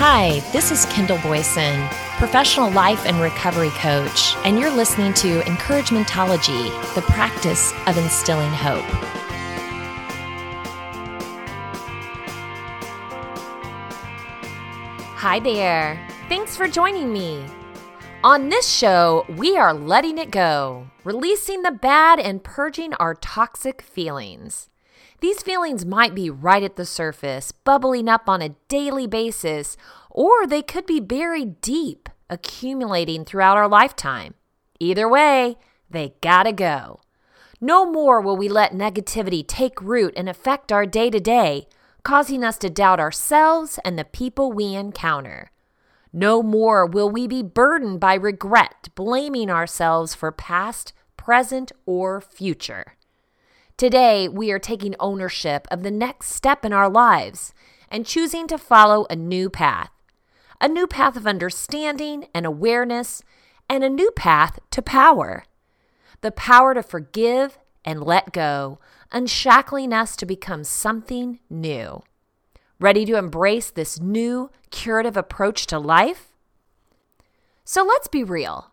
Hi, this is Kendall Boyson, professional life and recovery coach, and you're listening to Encouragementology, the practice of instilling hope. Hi there. Thanks for joining me. On this show, we are letting it go, releasing the bad and purging our toxic feelings. These feelings might be right at the surface, bubbling up on a daily basis, or they could be buried deep, accumulating throughout our lifetime. Either way, they gotta go. No more will we let negativity take root and affect our day to day, causing us to doubt ourselves and the people we encounter. No more will we be burdened by regret, blaming ourselves for past, present, or future. Today, we are taking ownership of the next step in our lives and choosing to follow a new path. A new path of understanding and awareness, and a new path to power. The power to forgive and let go, unshackling us to become something new. Ready to embrace this new curative approach to life? So let's be real.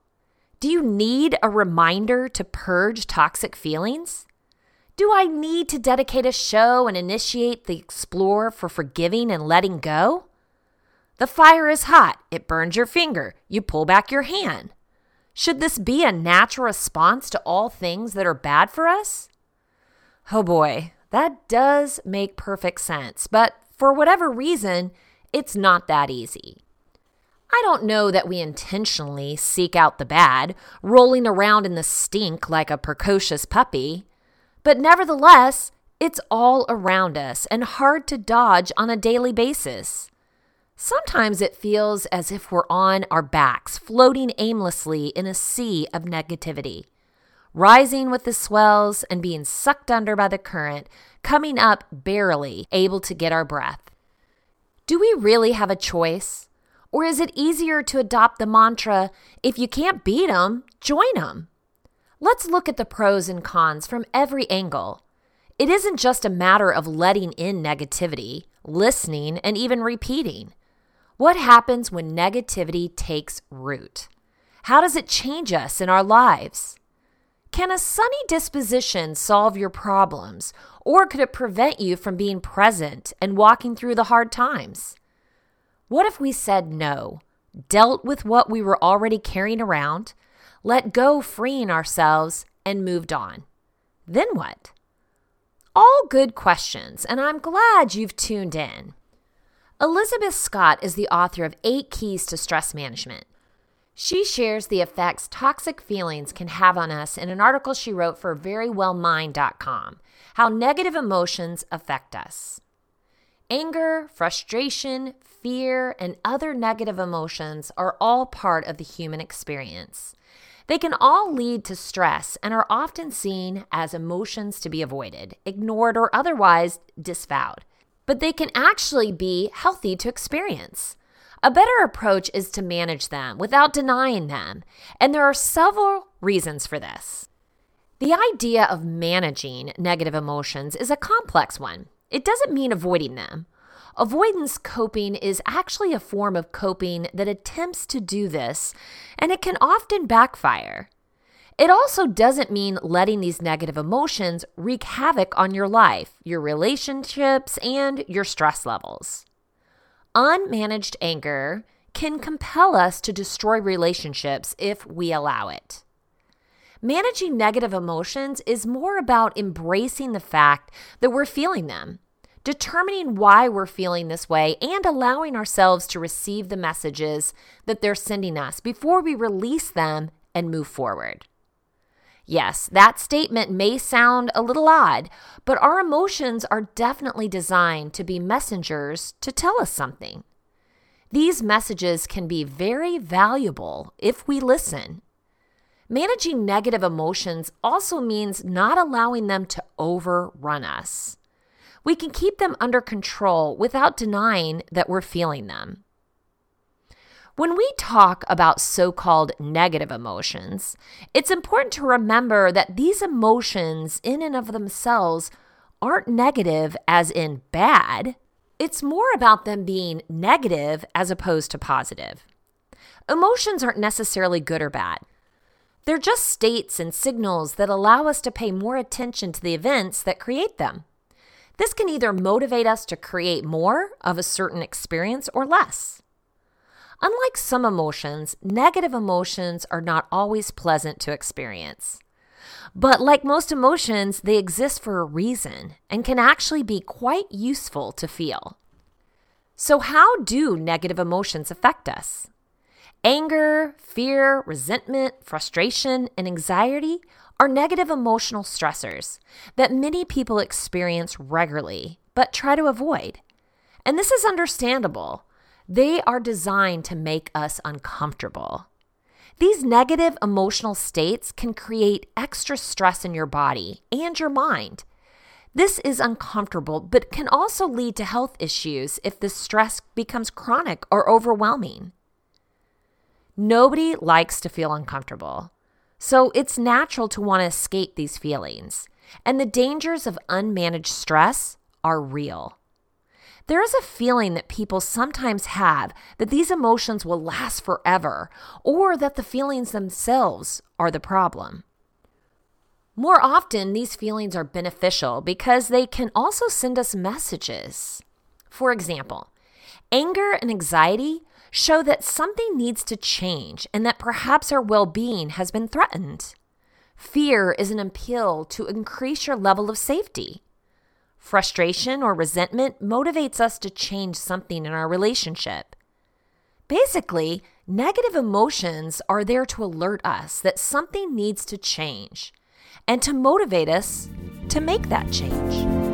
Do you need a reminder to purge toxic feelings? Do I need to dedicate a show and initiate the explore for forgiving and letting go? The fire is hot. It burns your finger. You pull back your hand. Should this be a natural response to all things that are bad for us? Oh boy, that does make perfect sense, but for whatever reason, it's not that easy. I don't know that we intentionally seek out the bad, rolling around in the stink like a precocious puppy. But nevertheless, it's all around us and hard to dodge on a daily basis. Sometimes it feels as if we're on our backs, floating aimlessly in a sea of negativity, rising with the swells and being sucked under by the current, coming up barely able to get our breath. Do we really have a choice? Or is it easier to adopt the mantra, if you can't beat 'em, join 'em? Let's look at the pros and cons from every angle. It isn't just a matter of letting in negativity, listening, and even repeating. What happens when negativity takes root? How does it change us in our lives? Can a sunny disposition solve your problems, or could it prevent you from being present and walking through the hard times? What if we said no, dealt with what we were already carrying around, let go, freeing ourselves, and moved on. Then what? All good questions, and I'm glad you've tuned in. Elizabeth Scott is the author of Eight Keys to Stress Management. She shares the effects toxic feelings can have on us in an article she wrote for verywellmind.com How Negative Emotions Affect Us. Anger, frustration, fear, and other negative emotions are all part of the human experience. They can all lead to stress and are often seen as emotions to be avoided, ignored, or otherwise disavowed. But they can actually be healthy to experience. A better approach is to manage them without denying them, and there are several reasons for this. The idea of managing negative emotions is a complex one. It doesn't mean avoiding them. Avoidance coping is actually a form of coping that attempts to do this, and it can often backfire. It also doesn't mean letting these negative emotions wreak havoc on your life, your relationships, and your stress levels. Unmanaged anger can compel us to destroy relationships if we allow it. Managing negative emotions is more about embracing the fact that we're feeling them determining why we're feeling this way, and allowing ourselves to receive the messages that they're sending us before we release them and move forward. Yes, that statement may sound a little odd, but our emotions are definitely designed to be messengers to tell us something. These messages can be very valuable if we listen. Managing negative emotions also means not allowing them to overrun us we can keep them under control without denying that we're feeling them. When we talk about so called negative emotions, it's important to remember that these emotions, in and of themselves, aren't negative as in bad. It's more about them being negative as opposed to positive. Emotions aren't necessarily good or bad. They're just states and signals that allow us to pay more attention to the events that create them. This can either motivate us to create more of a certain experience or less. Unlike some emotions, negative emotions are not always pleasant to experience. But like most emotions, they exist for a reason and can actually be quite useful to feel. So, how do negative emotions affect us? Anger, fear, resentment, frustration, and anxiety are negative emotional stressors that many people experience regularly but try to avoid. And this is understandable. They are designed to make us uncomfortable. These negative emotional states can create extra stress in your body and your mind. This is uncomfortable, but can also lead to health issues if the stress becomes chronic or overwhelming. Nobody likes to feel uncomfortable. So it's natural to want to escape these feelings. And the dangers of unmanaged stress are real. There is a feeling that people sometimes have that these emotions will last forever or that the feelings themselves are the problem. More often, these feelings are beneficial because they can also send us messages. For example, anger and anxiety show that something needs to change and that perhaps our well being has been threatened. Fear is an appeal to increase your level of safety. Frustration or resentment motivates us to change something in our relationship. Basically, negative emotions are there to alert us that something needs to change and to motivate us to make that change.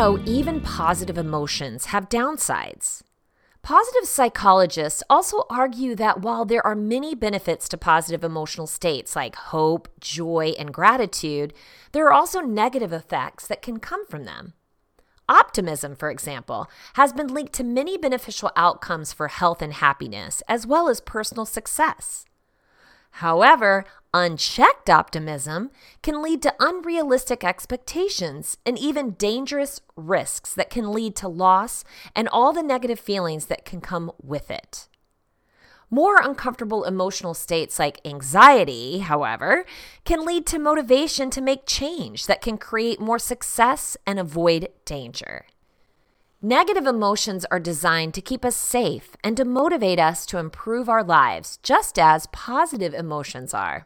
Know even positive emotions have downsides? Positive psychologists also argue that while there are many benefits to positive emotional states like hope, joy, and gratitude, there are also negative effects that can come from them. Optimism, for example, has been linked to many beneficial outcomes for health and happiness, as well as personal success. However, unchecked optimism can lead to unrealistic expectations and even dangerous risks that can lead to loss and all the negative feelings that can come with it. More uncomfortable emotional states like anxiety, however, can lead to motivation to make change that can create more success and avoid danger. Negative emotions are designed to keep us safe and to motivate us to improve our lives, just as positive emotions are.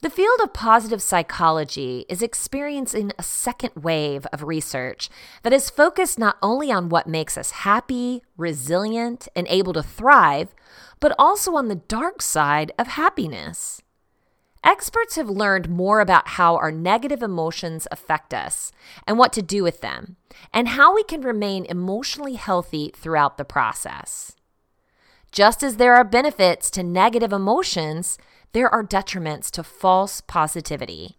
The field of positive psychology is experiencing a second wave of research that is focused not only on what makes us happy, resilient, and able to thrive, but also on the dark side of happiness. Experts have learned more about how our negative emotions affect us and what to do with them, and how we can remain emotionally healthy throughout the process. Just as there are benefits to negative emotions, there are detriments to false positivity.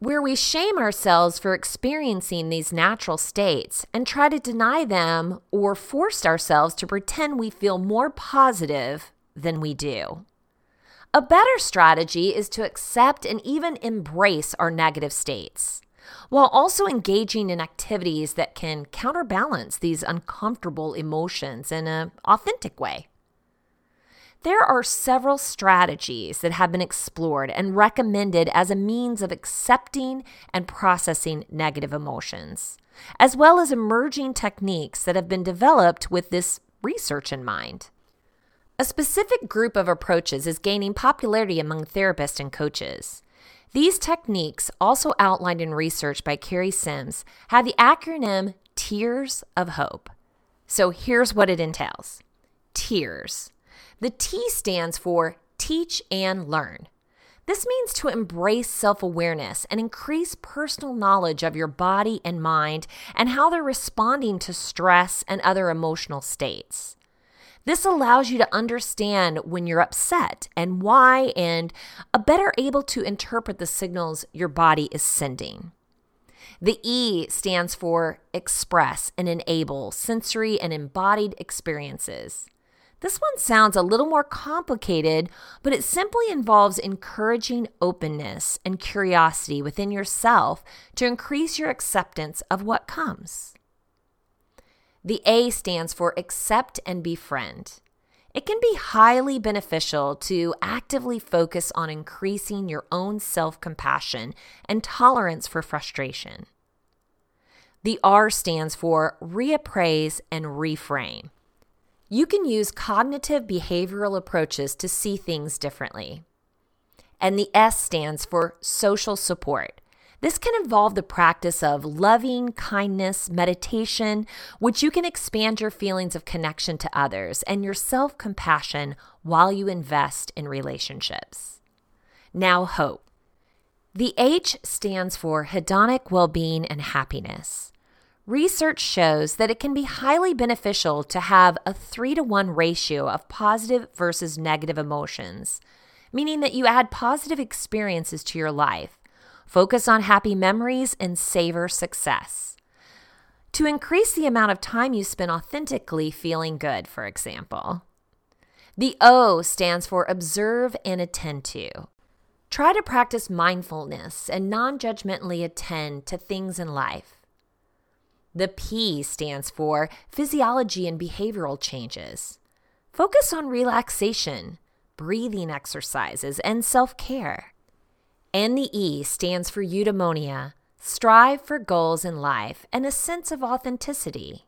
Where we shame ourselves for experiencing these natural states and try to deny them or force ourselves to pretend we feel more positive than we do. A better strategy is to accept and even embrace our negative states, while also engaging in activities that can counterbalance these uncomfortable emotions in an authentic way. There are several strategies that have been explored and recommended as a means of accepting and processing negative emotions, as well as emerging techniques that have been developed with this research in mind. A specific group of approaches is gaining popularity among therapists and coaches. These techniques, also outlined in research by Carrie Sims, have the acronym Tears of Hope. So here's what it entails Tears. The T stands for Teach and Learn. This means to embrace self awareness and increase personal knowledge of your body and mind and how they're responding to stress and other emotional states. This allows you to understand when you're upset and why, and a better able to interpret the signals your body is sending. The E stands for express and enable sensory and embodied experiences. This one sounds a little more complicated, but it simply involves encouraging openness and curiosity within yourself to increase your acceptance of what comes. The A stands for accept and befriend. It can be highly beneficial to actively focus on increasing your own self compassion and tolerance for frustration. The R stands for reappraise and reframe. You can use cognitive behavioral approaches to see things differently. And the S stands for social support. This can involve the practice of loving kindness, meditation, which you can expand your feelings of connection to others and your self compassion while you invest in relationships. Now, hope. The H stands for hedonic well being and happiness. Research shows that it can be highly beneficial to have a 3 to 1 ratio of positive versus negative emotions, meaning that you add positive experiences to your life, focus on happy memories, and savor success. To increase the amount of time you spend authentically feeling good, for example. The O stands for observe and attend to. Try to practice mindfulness and non judgmentally attend to things in life. The P stands for physiology and behavioral changes. Focus on relaxation, breathing exercises, and self care. And the E stands for eudaimonia. Strive for goals in life and a sense of authenticity.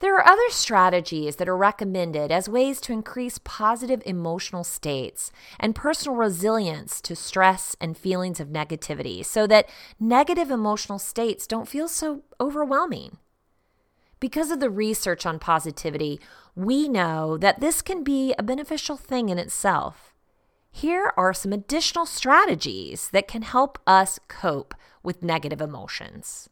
There are other strategies that are recommended as ways to increase positive emotional states and personal resilience to stress and feelings of negativity so that negative emotional states don't feel so overwhelming. Because of the research on positivity, we know that this can be a beneficial thing in itself. Here are some additional strategies that can help us cope with negative emotions.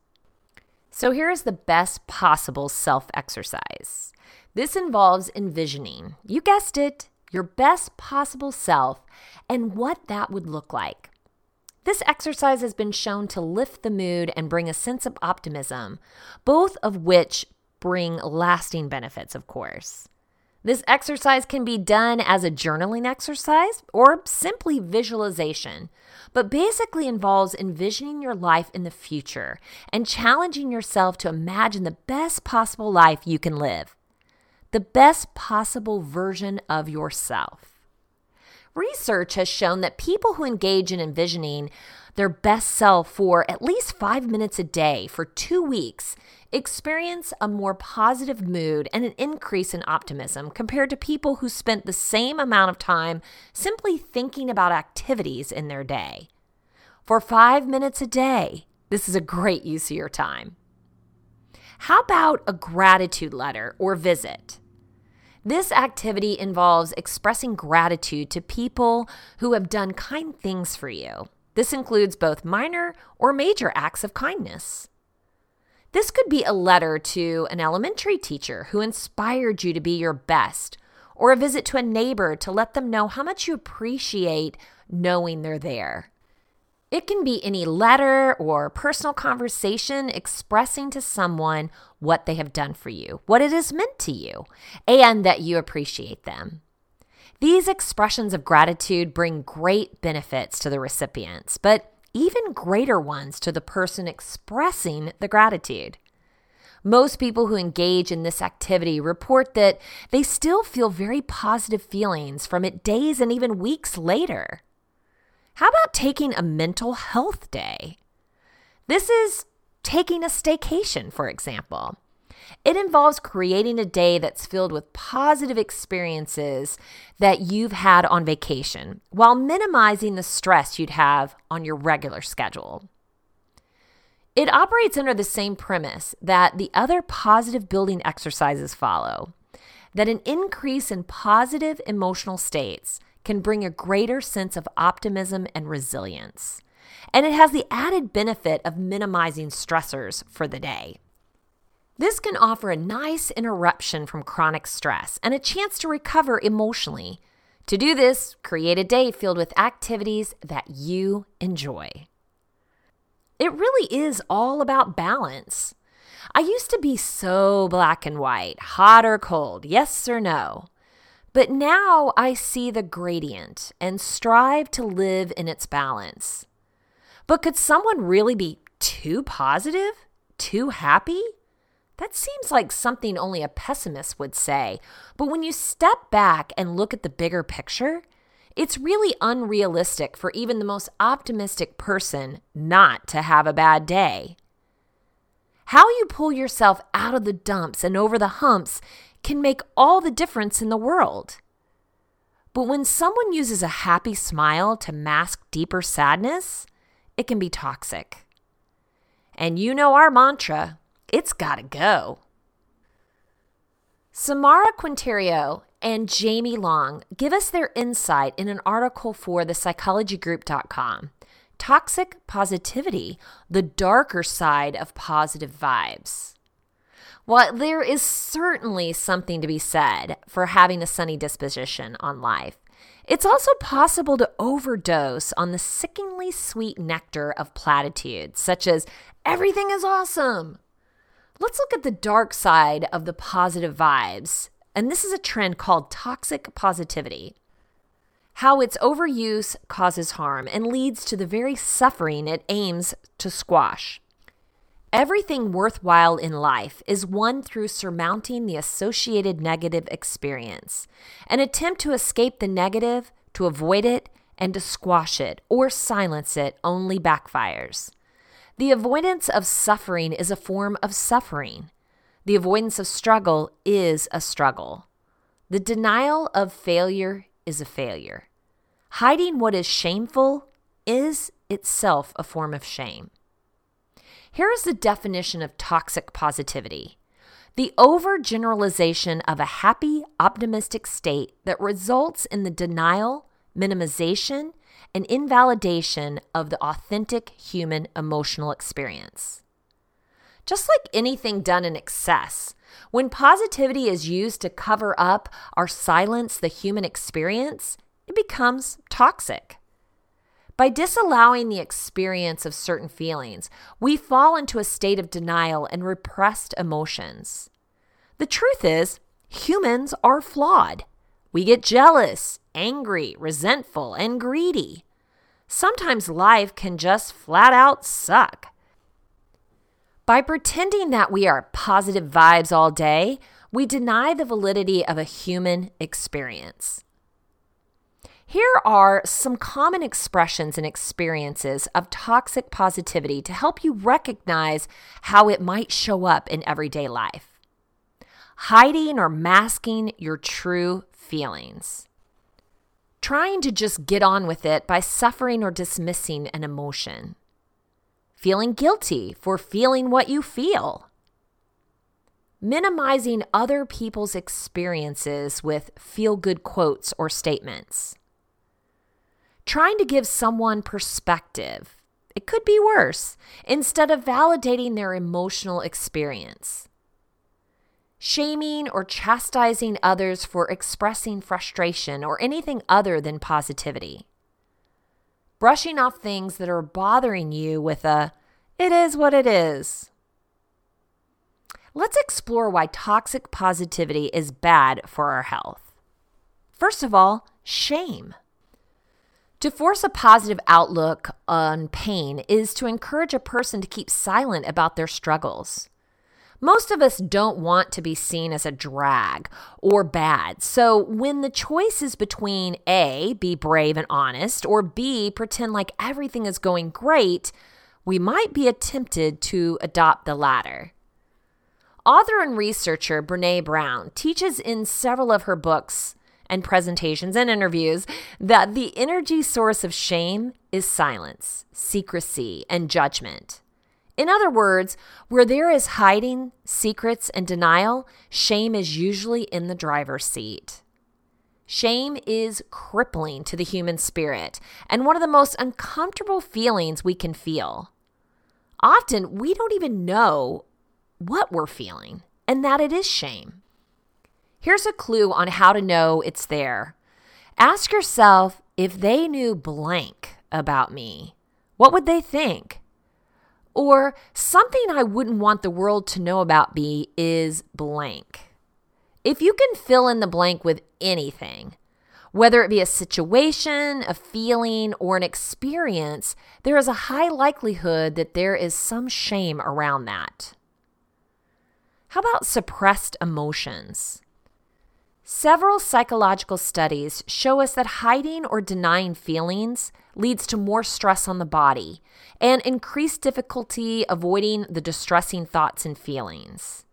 So, here is the best possible self exercise. This involves envisioning, you guessed it, your best possible self and what that would look like. This exercise has been shown to lift the mood and bring a sense of optimism, both of which bring lasting benefits, of course. This exercise can be done as a journaling exercise or simply visualization, but basically involves envisioning your life in the future and challenging yourself to imagine the best possible life you can live, the best possible version of yourself. Research has shown that people who engage in envisioning their best self for at least five minutes a day for two weeks experience a more positive mood and an increase in optimism compared to people who spent the same amount of time simply thinking about activities in their day. For five minutes a day, this is a great use of your time. How about a gratitude letter or visit? This activity involves expressing gratitude to people who have done kind things for you. This includes both minor or major acts of kindness. This could be a letter to an elementary teacher who inspired you to be your best, or a visit to a neighbor to let them know how much you appreciate knowing they're there. It can be any letter or personal conversation expressing to someone what they have done for you, what it has meant to you, and that you appreciate them. These expressions of gratitude bring great benefits to the recipients, but even greater ones to the person expressing the gratitude. Most people who engage in this activity report that they still feel very positive feelings from it days and even weeks later. How about taking a mental health day? This is taking a staycation, for example. It involves creating a day that's filled with positive experiences that you've had on vacation while minimizing the stress you'd have on your regular schedule. It operates under the same premise that the other positive building exercises follow that an increase in positive emotional states can bring a greater sense of optimism and resilience. And it has the added benefit of minimizing stressors for the day. This can offer a nice interruption from chronic stress and a chance to recover emotionally. To do this, create a day filled with activities that you enjoy. It really is all about balance. I used to be so black and white, hot or cold, yes or no. But now I see the gradient and strive to live in its balance. But could someone really be too positive? Too happy? That seems like something only a pessimist would say. But when you step back and look at the bigger picture, it's really unrealistic for even the most optimistic person not to have a bad day. How you pull yourself out of the dumps and over the humps can make all the difference in the world. But when someone uses a happy smile to mask deeper sadness, it can be toxic. And you know our mantra it's gotta go. Samara Quintero and Jamie Long give us their insight in an article for thepsychologygroup.com. Toxic positivity, the darker side of positive vibes. While there is certainly something to be said for having a sunny disposition on life, it's also possible to overdose on the sickeningly sweet nectar of platitudes, such as, everything is awesome, Let's look at the dark side of the positive vibes. And this is a trend called toxic positivity. How its overuse causes harm and leads to the very suffering it aims to squash. Everything worthwhile in life is won through surmounting the associated negative experience. An attempt to escape the negative, to avoid it, and to squash it or silence it only backfires. The avoidance of suffering is a form of suffering. The avoidance of struggle is a struggle. The denial of failure is a failure. Hiding what is shameful is itself a form of shame. Here is the definition of toxic positivity the overgeneralization of a happy, optimistic state that results in the denial, minimization, an invalidation of the authentic human emotional experience. Just like anything done in excess, when positivity is used to cover up or silence the human experience, it becomes toxic. By disallowing the experience of certain feelings, we fall into a state of denial and repressed emotions. The truth is, humans are flawed. We get jealous, angry, resentful, and greedy. Sometimes life can just flat out suck. By pretending that we are positive vibes all day, we deny the validity of a human experience. Here are some common expressions and experiences of toxic positivity to help you recognize how it might show up in everyday life. Hiding or masking your true feelings. Trying to just get on with it by suffering or dismissing an emotion. Feeling guilty for feeling what you feel. Minimizing other people's experiences with feel good quotes or statements. Trying to give someone perspective. It could be worse, instead of validating their emotional experience shaming or chastising others for expressing frustration or anything other than positivity. Brushing off things that are bothering you with a, it is what it is. Let's explore why toxic positivity is bad for our health. First of all, shame. To force a positive outlook on pain is to encourage a person to keep silent about their struggles. Most of us don't want to be seen as a drag or bad. So when the choice is between A, be brave and honest, or B, pretend like everything is going great, we might be tempted to adopt the latter. Author and researcher Brene Brown teaches in several of her books and presentations and interviews that the energy source of shame is silence, secrecy, and judgment. In other words, where there is hiding, secrets, and denial, shame is usually in the driver's seat. Shame is crippling to the human spirit and one of the most uncomfortable feelings we can feel. Often, we don't even know what we're feeling and that it is shame. Here's a clue on how to know it's there. Ask yourself if they knew blank about me, what would they think? Or something I wouldn't want the world to know about me is blank. If you can fill in the blank with anything, whether it be a situation, a feeling, or an experience, there is a high likelihood that there is some shame around that. How about suppressed emotions? Several psychological studies show us that hiding or denying feelings leads to more stress on the body and increased difficulty avoiding the distressing thoughts and feelings.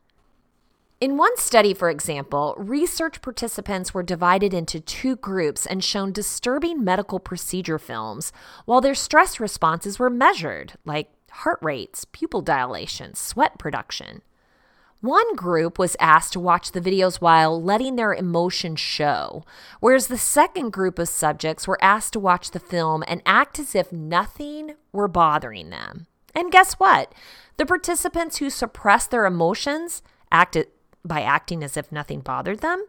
In one study, for example, research participants were divided into two groups and shown disturbing medical procedure films while their stress responses were measured, like heart rates, pupil dilation, sweat production. One group was asked to watch the videos while letting their emotions show, whereas the second group of subjects were asked to watch the film and act as if nothing were bothering them. And guess what? The participants who suppressed their emotions acted by acting as if nothing bothered them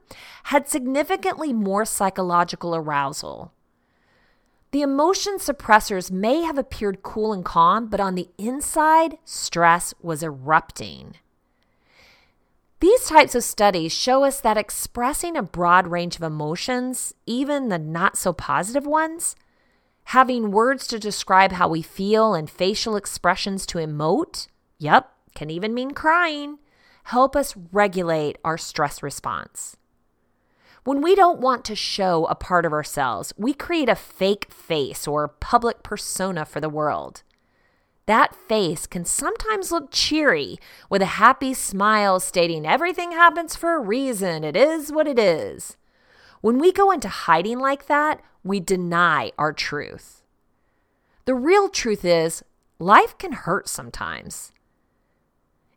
had significantly more psychological arousal. The emotion suppressors may have appeared cool and calm, but on the inside, stress was erupting. These types of studies show us that expressing a broad range of emotions, even the not so positive ones, having words to describe how we feel and facial expressions to emote, yep, can even mean crying, help us regulate our stress response. When we don't want to show a part of ourselves, we create a fake face or public persona for the world. That face can sometimes look cheery with a happy smile stating everything happens for a reason, it is what it is. When we go into hiding like that, we deny our truth. The real truth is, life can hurt sometimes.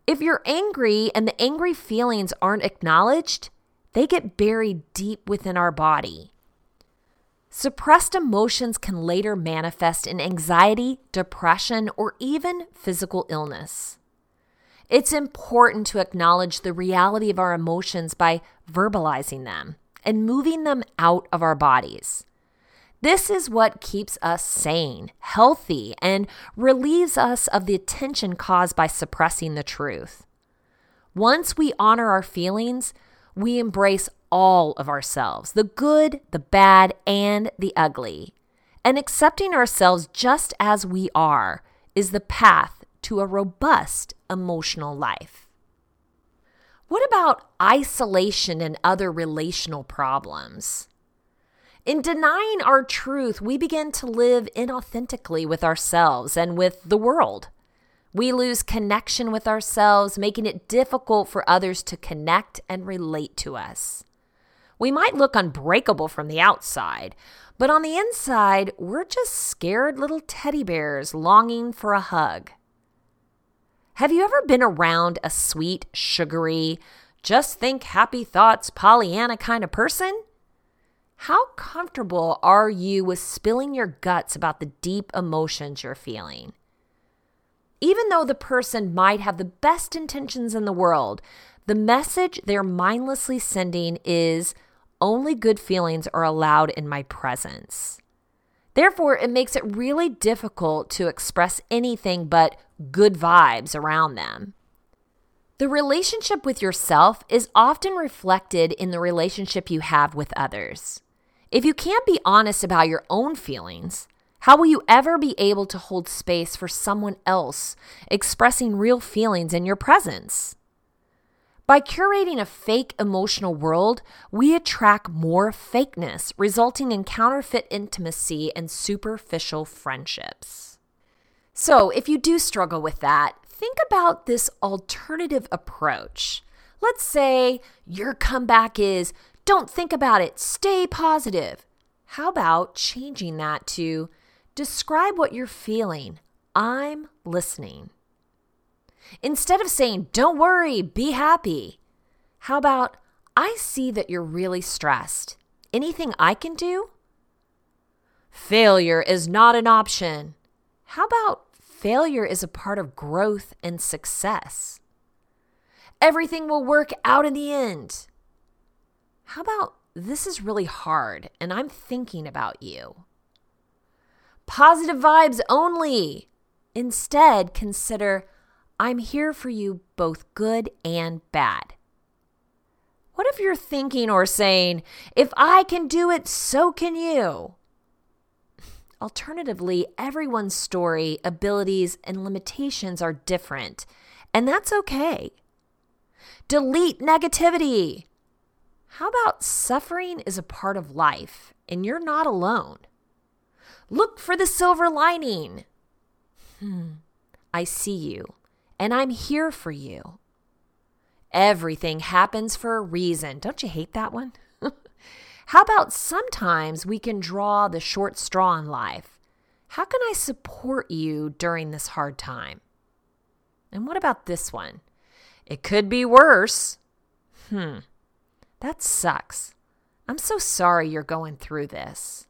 If you're angry and the angry feelings aren't acknowledged, they get buried deep within our body. Suppressed emotions can later manifest in anxiety, depression, or even physical illness. It's important to acknowledge the reality of our emotions by verbalizing them and moving them out of our bodies. This is what keeps us sane, healthy, and relieves us of the tension caused by suppressing the truth. Once we honor our feelings, we embrace all of ourselves the good, the bad, and the ugly. And accepting ourselves just as we are is the path to a robust emotional life. What about isolation and other relational problems? In denying our truth, we begin to live inauthentically with ourselves and with the world. We lose connection with ourselves, making it difficult for others to connect and relate to us. We might look unbreakable from the outside, but on the inside, we're just scared little teddy bears longing for a hug. Have you ever been around a sweet, sugary, just think happy thoughts, Pollyanna kind of person? How comfortable are you with spilling your guts about the deep emotions you're feeling? Even though the person might have the best intentions in the world, the message they're mindlessly sending is only good feelings are allowed in my presence. Therefore, it makes it really difficult to express anything but good vibes around them. The relationship with yourself is often reflected in the relationship you have with others. If you can't be honest about your own feelings, how will you ever be able to hold space for someone else expressing real feelings in your presence? By curating a fake emotional world, we attract more fakeness, resulting in counterfeit intimacy and superficial friendships. So, if you do struggle with that, think about this alternative approach. Let's say your comeback is don't think about it, stay positive. How about changing that to describe what you're feeling? I'm listening. Instead of saying, don't worry, be happy, how about, I see that you're really stressed. Anything I can do? Failure is not an option. How about failure is a part of growth and success? Everything will work out in the end. How about this is really hard and I'm thinking about you? Positive vibes only. Instead, consider I'm here for you both good and bad. What if you're thinking or saying, if I can do it, so can you? Alternatively, everyone's story, abilities, and limitations are different, and that's okay. Delete negativity. How about suffering is a part of life and you're not alone? Look for the silver lining. Hmm, I see you and I'm here for you. Everything happens for a reason. Don't you hate that one? How about sometimes we can draw the short straw in life? How can I support you during this hard time? And what about this one? It could be worse. Hmm, that sucks. I'm so sorry you're going through this.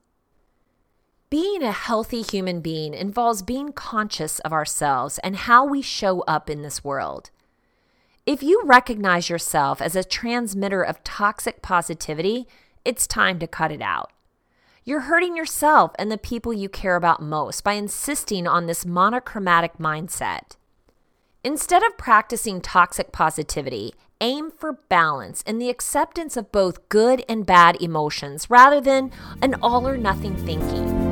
Being a healthy human being involves being conscious of ourselves and how we show up in this world. If you recognize yourself as a transmitter of toxic positivity, it's time to cut it out. You're hurting yourself and the people you care about most by insisting on this monochromatic mindset. Instead of practicing toxic positivity, aim for balance and the acceptance of both good and bad emotions rather than an all or nothing thinking.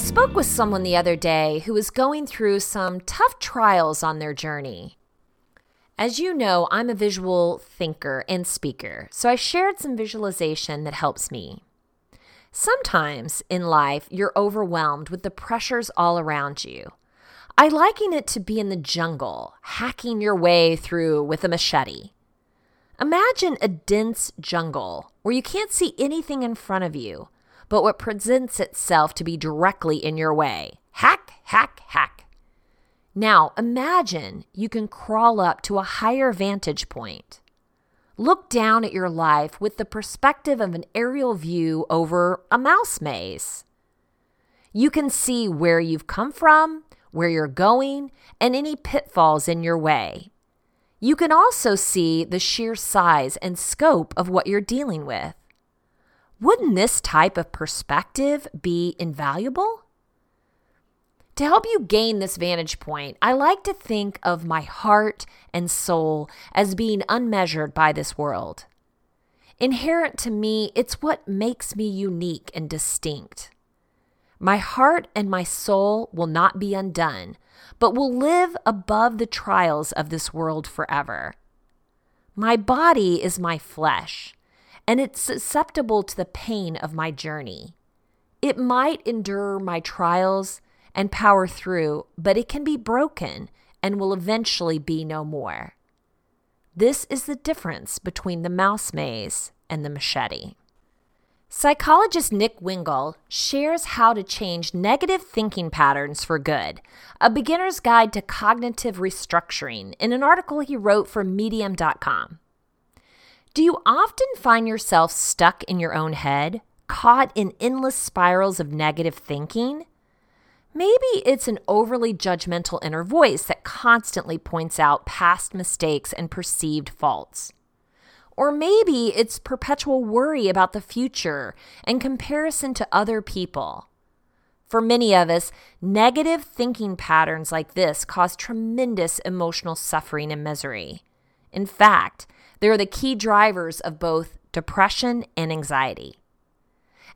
Spoke with someone the other day who was going through some tough trials on their journey. As you know, I'm a visual thinker and speaker, so I shared some visualization that helps me. Sometimes in life, you're overwhelmed with the pressures all around you. I liken it to be in the jungle, hacking your way through with a machete. Imagine a dense jungle where you can't see anything in front of you, but what presents itself to be directly in your way. Hack, hack, hack. Now, imagine you can crawl up to a higher vantage point. Look down at your life with the perspective of an aerial view over a mouse maze. You can see where you've come from, where you're going, and any pitfalls in your way. You can also see the sheer size and scope of what you're dealing with. Wouldn't this type of perspective be invaluable? To help you gain this vantage point, I like to think of my heart and soul as being unmeasured by this world. Inherent to me, it's what makes me unique and distinct. My heart and my soul will not be undone, but will live above the trials of this world forever. My body is my flesh, and it's susceptible to the pain of my journey. It might endure my trials and power through, but it can be broken and will eventually be no more. This is the difference between the mouse maze and the machete. Psychologist Nick Wignall shares how to change negative thinking patterns for good, a beginner's guide to cognitive restructuring, in an article he wrote for Medium.com. Do you often find yourself stuck in your own head, caught in endless spirals of negative thinking? Maybe it's an overly judgmental inner voice that constantly points out past mistakes and perceived faults. Or maybe it's perpetual worry about the future and comparison to other people. For many of us, negative thinking patterns like this cause tremendous emotional suffering and misery. In fact, they are the key drivers of both depression and anxiety.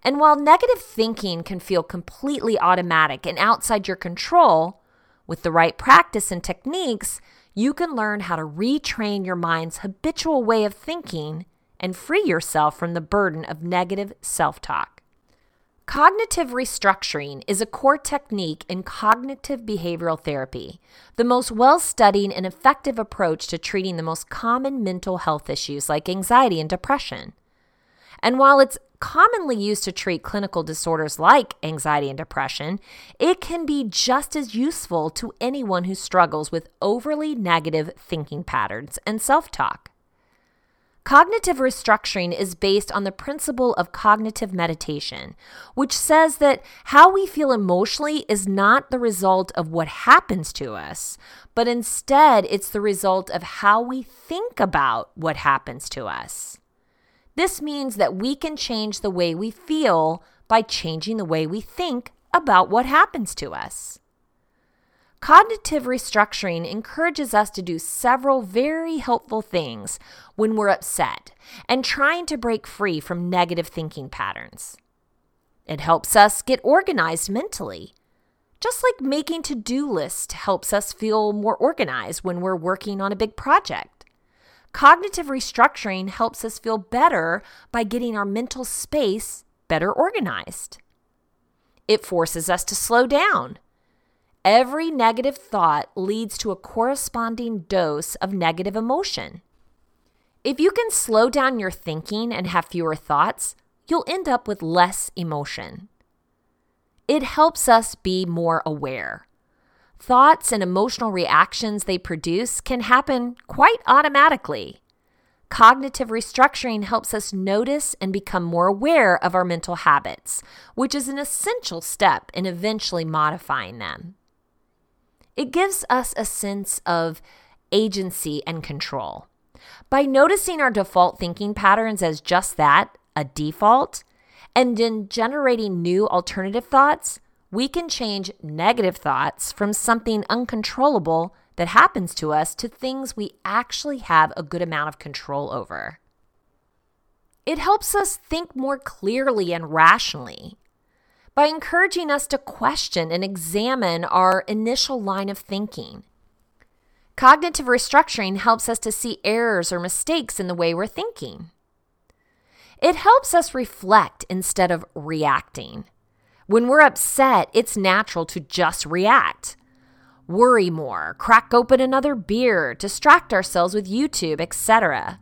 And while negative thinking can feel completely automatic and outside your control, with the right practice and techniques, you can learn how to retrain your mind's habitual way of thinking and free yourself from the burden of negative self talk. Cognitive restructuring is a core technique in cognitive behavioral therapy, the most well studied and effective approach to treating the most common mental health issues like anxiety and depression. And while it's commonly used to treat clinical disorders like anxiety and depression, it can be just as useful to anyone who struggles with overly negative thinking patterns and self talk. Cognitive restructuring is based on the principle of cognitive mediation, which says that how we feel emotionally is not the result of what happens to us, but instead it's the result of how we think about what happens to us. This means that we can change the way we feel by changing the way we think about what happens to us. Cognitive restructuring encourages us to do several very helpful things when we're upset and trying to break free from negative thinking patterns. It helps us get organized mentally. Just like making to do lists helps us feel more organized when we're working on a big project. Cognitive restructuring helps us feel better by getting our mental space better organized. It forces us to slow down Every negative thought leads to a corresponding dose of negative emotion. If you can slow down your thinking and have fewer thoughts, you'll end up with less emotion. It helps us be more aware. Thoughts and emotional reactions they produce can happen quite automatically. Cognitive restructuring helps us notice and become more aware of our mental habits, which is an essential step in eventually modifying them. It gives us a sense of agency and control. By noticing our default thinking patterns as just that, a default, and then generating new alternative thoughts, we can change negative thoughts from something uncontrollable that happens to us to things we actually have a good amount of control over. It helps us think more clearly and rationally by encouraging us to question and examine our initial line of thinking. Cognitive restructuring helps us to see errors or mistakes in the way we're thinking. It helps us reflect instead of reacting. When we're upset, it's natural to just react. Worry more, crack open another beer, distract ourselves with YouTube, etc.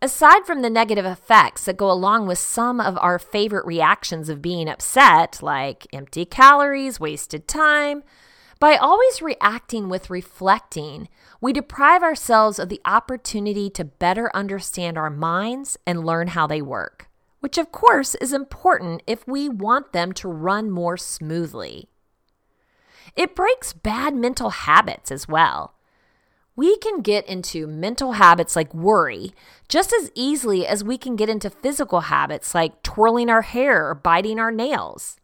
Aside from the negative effects that go along with some of our favorite reactions of being upset, like empty calories, wasted time, by always reacting with reflecting, we deprive ourselves of the opportunity to better understand our minds and learn how they work, which of course is important if we want them to run more smoothly. It breaks bad mental habits as well we can get into mental habits like worry just as easily as we can get into physical habits like twirling our hair or biting our nails.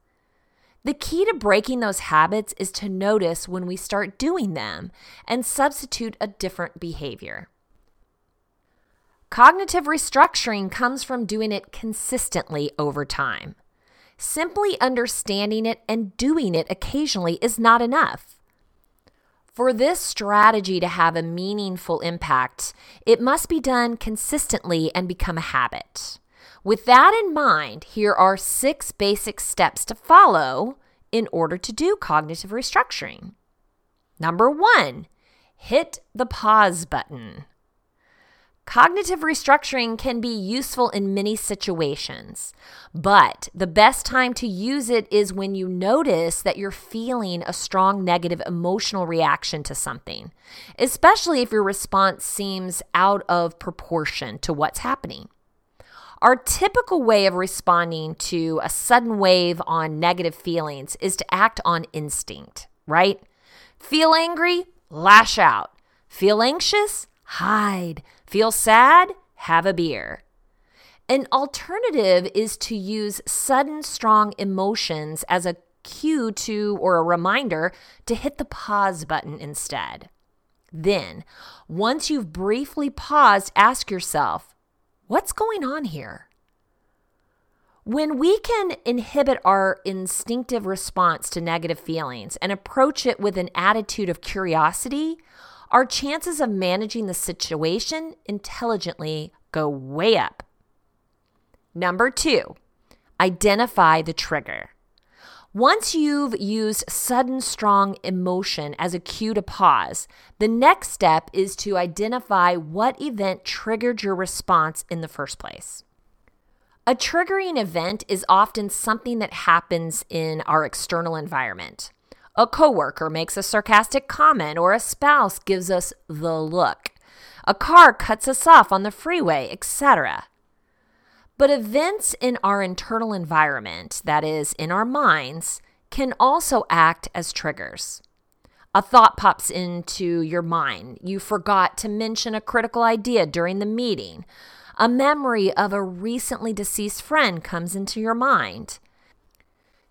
The key to breaking those habits is to notice when we start doing them and substitute a different behavior. Cognitive restructuring comes from doing it consistently over time. Simply understanding it and doing it occasionally is not enough. For this strategy to have a meaningful impact, it must be done consistently and become a habit. With that in mind, here are six basic steps to follow in order to do cognitive restructuring. Number one, hit the pause button. Cognitive restructuring can be useful in many situations, but the best time to use it is when you notice that you're feeling a strong negative emotional reaction to something, especially if your response seems out of proportion to what's happening. Our typical way of responding to a sudden wave on negative feelings is to act on instinct, right? Feel angry? Lash out. Feel anxious? Hide. Feel sad? Have a beer. An alternative is to use sudden strong emotions as a cue to or a reminder to hit the pause button instead. Then, once you've briefly paused, ask yourself, what's going on here? When we can inhibit our instinctive response to negative feelings and approach it with an attitude of curiosity, our chances of managing the situation intelligently go way up. Number two, identify the trigger. Once you've used sudden strong emotion as a cue to pause, the next step is to identify what event triggered your response in the first place. A triggering event is often something that happens in our external environment. A coworker makes a sarcastic comment, or a spouse gives us the look. a car cuts us off on the freeway, etc. But events in our internal environment, that is, in our minds, can also act as triggers. A thought pops into your mind. You forgot to mention a critical idea during the meeting. A memory of a recently deceased friend comes into your mind.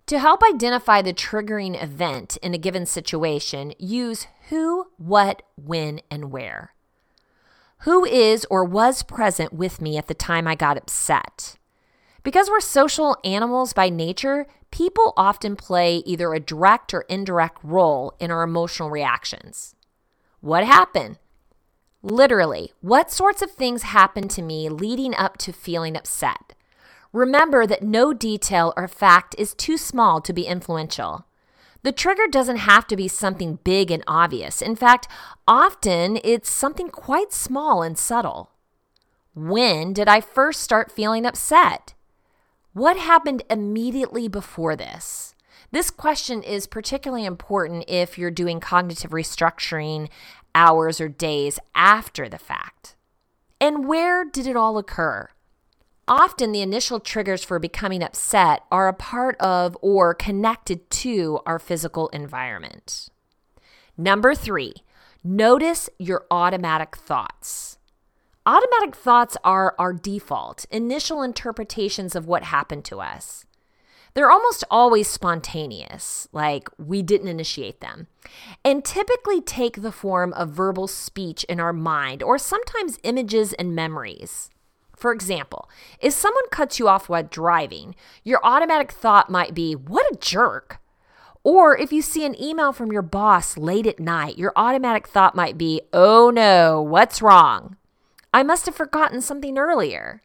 To help identify the triggering event in a given situation, use who, what, when, and where. Who is or was present with me at the time I got upset? Because we're social animals by nature, people often play either a direct or indirect role in our emotional reactions. What happened? Literally, what sorts of things happened to me leading up to feeling upset? Remember that no detail or fact is too small to be influential. The trigger doesn't have to be something big and obvious. In fact, often it's something quite small and subtle. When did I first start feeling upset? What happened immediately before this? This question is particularly important if you're doing cognitive restructuring hours or days after the fact. And where did it all occur? Often, the initial triggers for becoming upset are a part of or connected to our physical environment. Number three, notice your automatic thoughts. Automatic thoughts are our default, initial interpretations of what happened to us. They're almost always spontaneous, like we didn't initiate them, and typically take the form of verbal speech in our mind or sometimes images and memories. For example, if someone cuts you off while driving, your automatic thought might be, What a jerk! Or if you see an email from your boss late at night, your automatic thought might be, Oh no, what's wrong? I must have forgotten something earlier.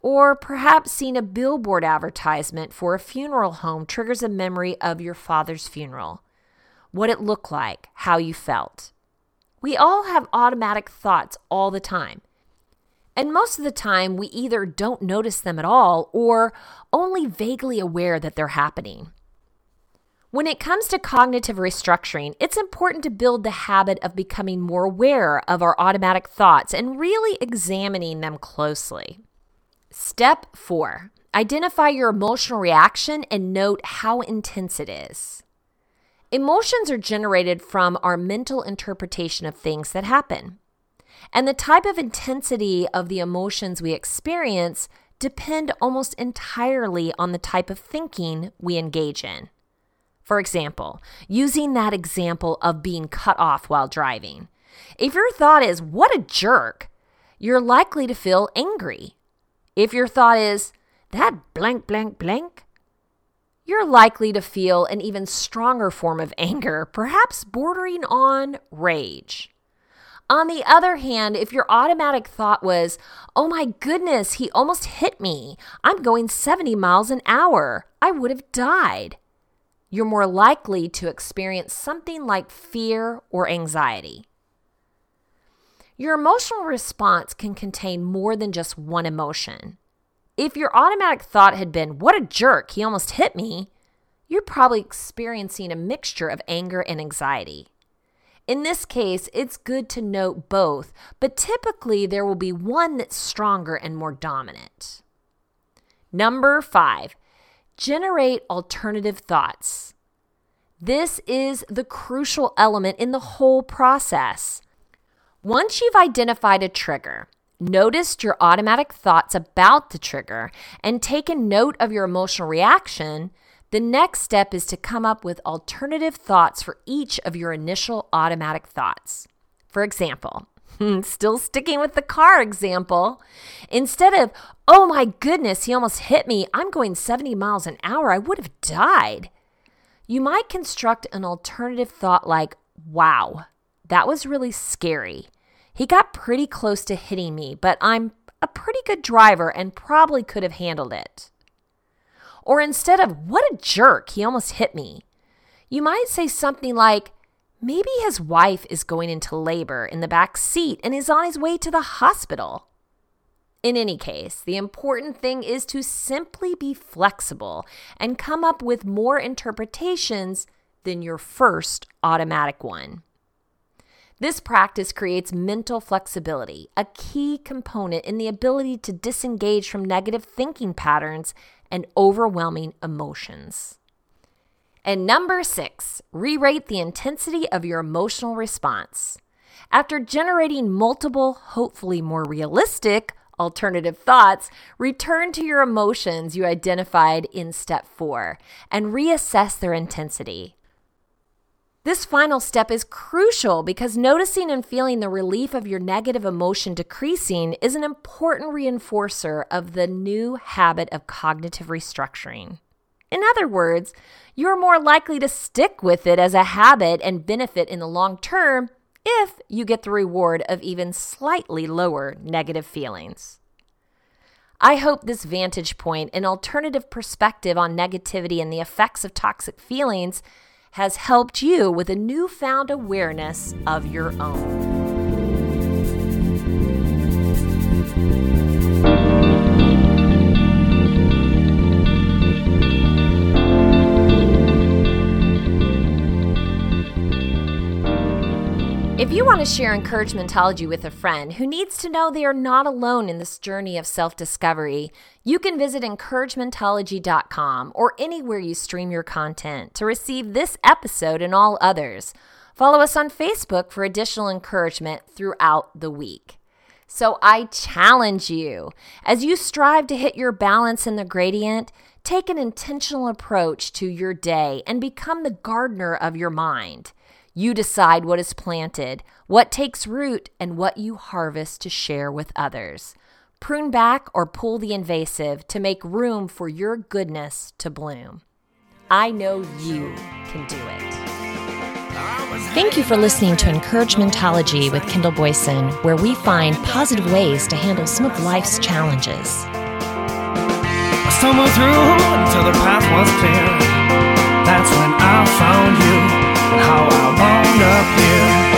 Or perhaps seeing a billboard advertisement for a funeral home triggers a memory of your father's funeral, what it looked like, how you felt. We all have automatic thoughts all the time. And most of the time, we either don't notice them at all or only vaguely aware that they're happening. When it comes to cognitive restructuring, it's important to build the habit of becoming more aware of our automatic thoughts and really examining them closely. Step four identify your emotional reaction and note how intense it is. Emotions are generated from our mental interpretation of things that happen. And the type of intensity of the emotions we experience depend almost entirely on the type of thinking we engage in. For example, using that example of being cut off while driving. If your thought is, what a jerk, you're likely to feel angry. If your thought is, that blank, blank, blank, you're likely to feel an even stronger form of anger, perhaps bordering on rage. On the other hand, if your automatic thought was, oh my goodness, he almost hit me, I'm going 70 miles an hour, I would have died, you're more likely to experience something like fear or anxiety. Your emotional response can contain more than just one emotion. If your automatic thought had been, What a jerk, he almost hit me, you're probably experiencing a mixture of anger and anxiety. In this case, it's good to note both, but typically there will be one that's stronger and more dominant. Number five, generate alternative thoughts. This is the crucial element in the whole process. Once you've identified a trigger, noticed your automatic thoughts about the trigger, and taken note of your emotional reaction, the next step is to come up with alternative thoughts for each of your initial automatic thoughts. For example, still sticking with the car example, instead of, oh my goodness, he almost hit me, I'm going 70 miles an hour, I would have died, you might construct an alternative thought like, wow, that was really scary. He got pretty close to hitting me, but I'm a pretty good driver and probably could have handled it. Or instead of, what a jerk, he almost hit me, you might say something like, maybe his wife is going into labor in the back seat and is on his way to the hospital. In any case, the important thing is to simply be flexible and come up with more interpretations than your first automatic one. This practice creates mental flexibility, a key component in the ability to disengage from negative thinking patterns and overwhelming emotions. And number six, re rate the intensity of your emotional response. After generating multiple, hopefully more realistic, alternative thoughts, return to your emotions you identified in step four and reassess their intensity. This final step is crucial because noticing and feeling the relief of your negative emotion decreasing is an important reinforcer of the new habit of cognitive restructuring. In other words, you're more likely to stick with it as a habit and benefit in the long term if you get the reward of even slightly lower negative feelings. I hope this vantage point and alternative perspective on negativity and the effects of toxic feelings has helped you with a newfound awareness of your own. If you want to share encouragementology with a friend who needs to know they are not alone in this journey of self discovery, you can visit encouragementology.com or anywhere you stream your content to receive this episode and all others. Follow us on Facebook for additional encouragement throughout the week. So I challenge you as you strive to hit your balance in the gradient, take an intentional approach to your day and become the gardener of your mind. You decide what is planted, what takes root, and what you harvest to share with others. Prune back or pull the invasive to make room for your goodness to bloom. I know you can do it. Thank you for listening to Encouragementology with Kendall Boyson, where we find positive ways to handle some of life's challenges. I stumbled through until the path was clear. That's when I found you how I wound up here.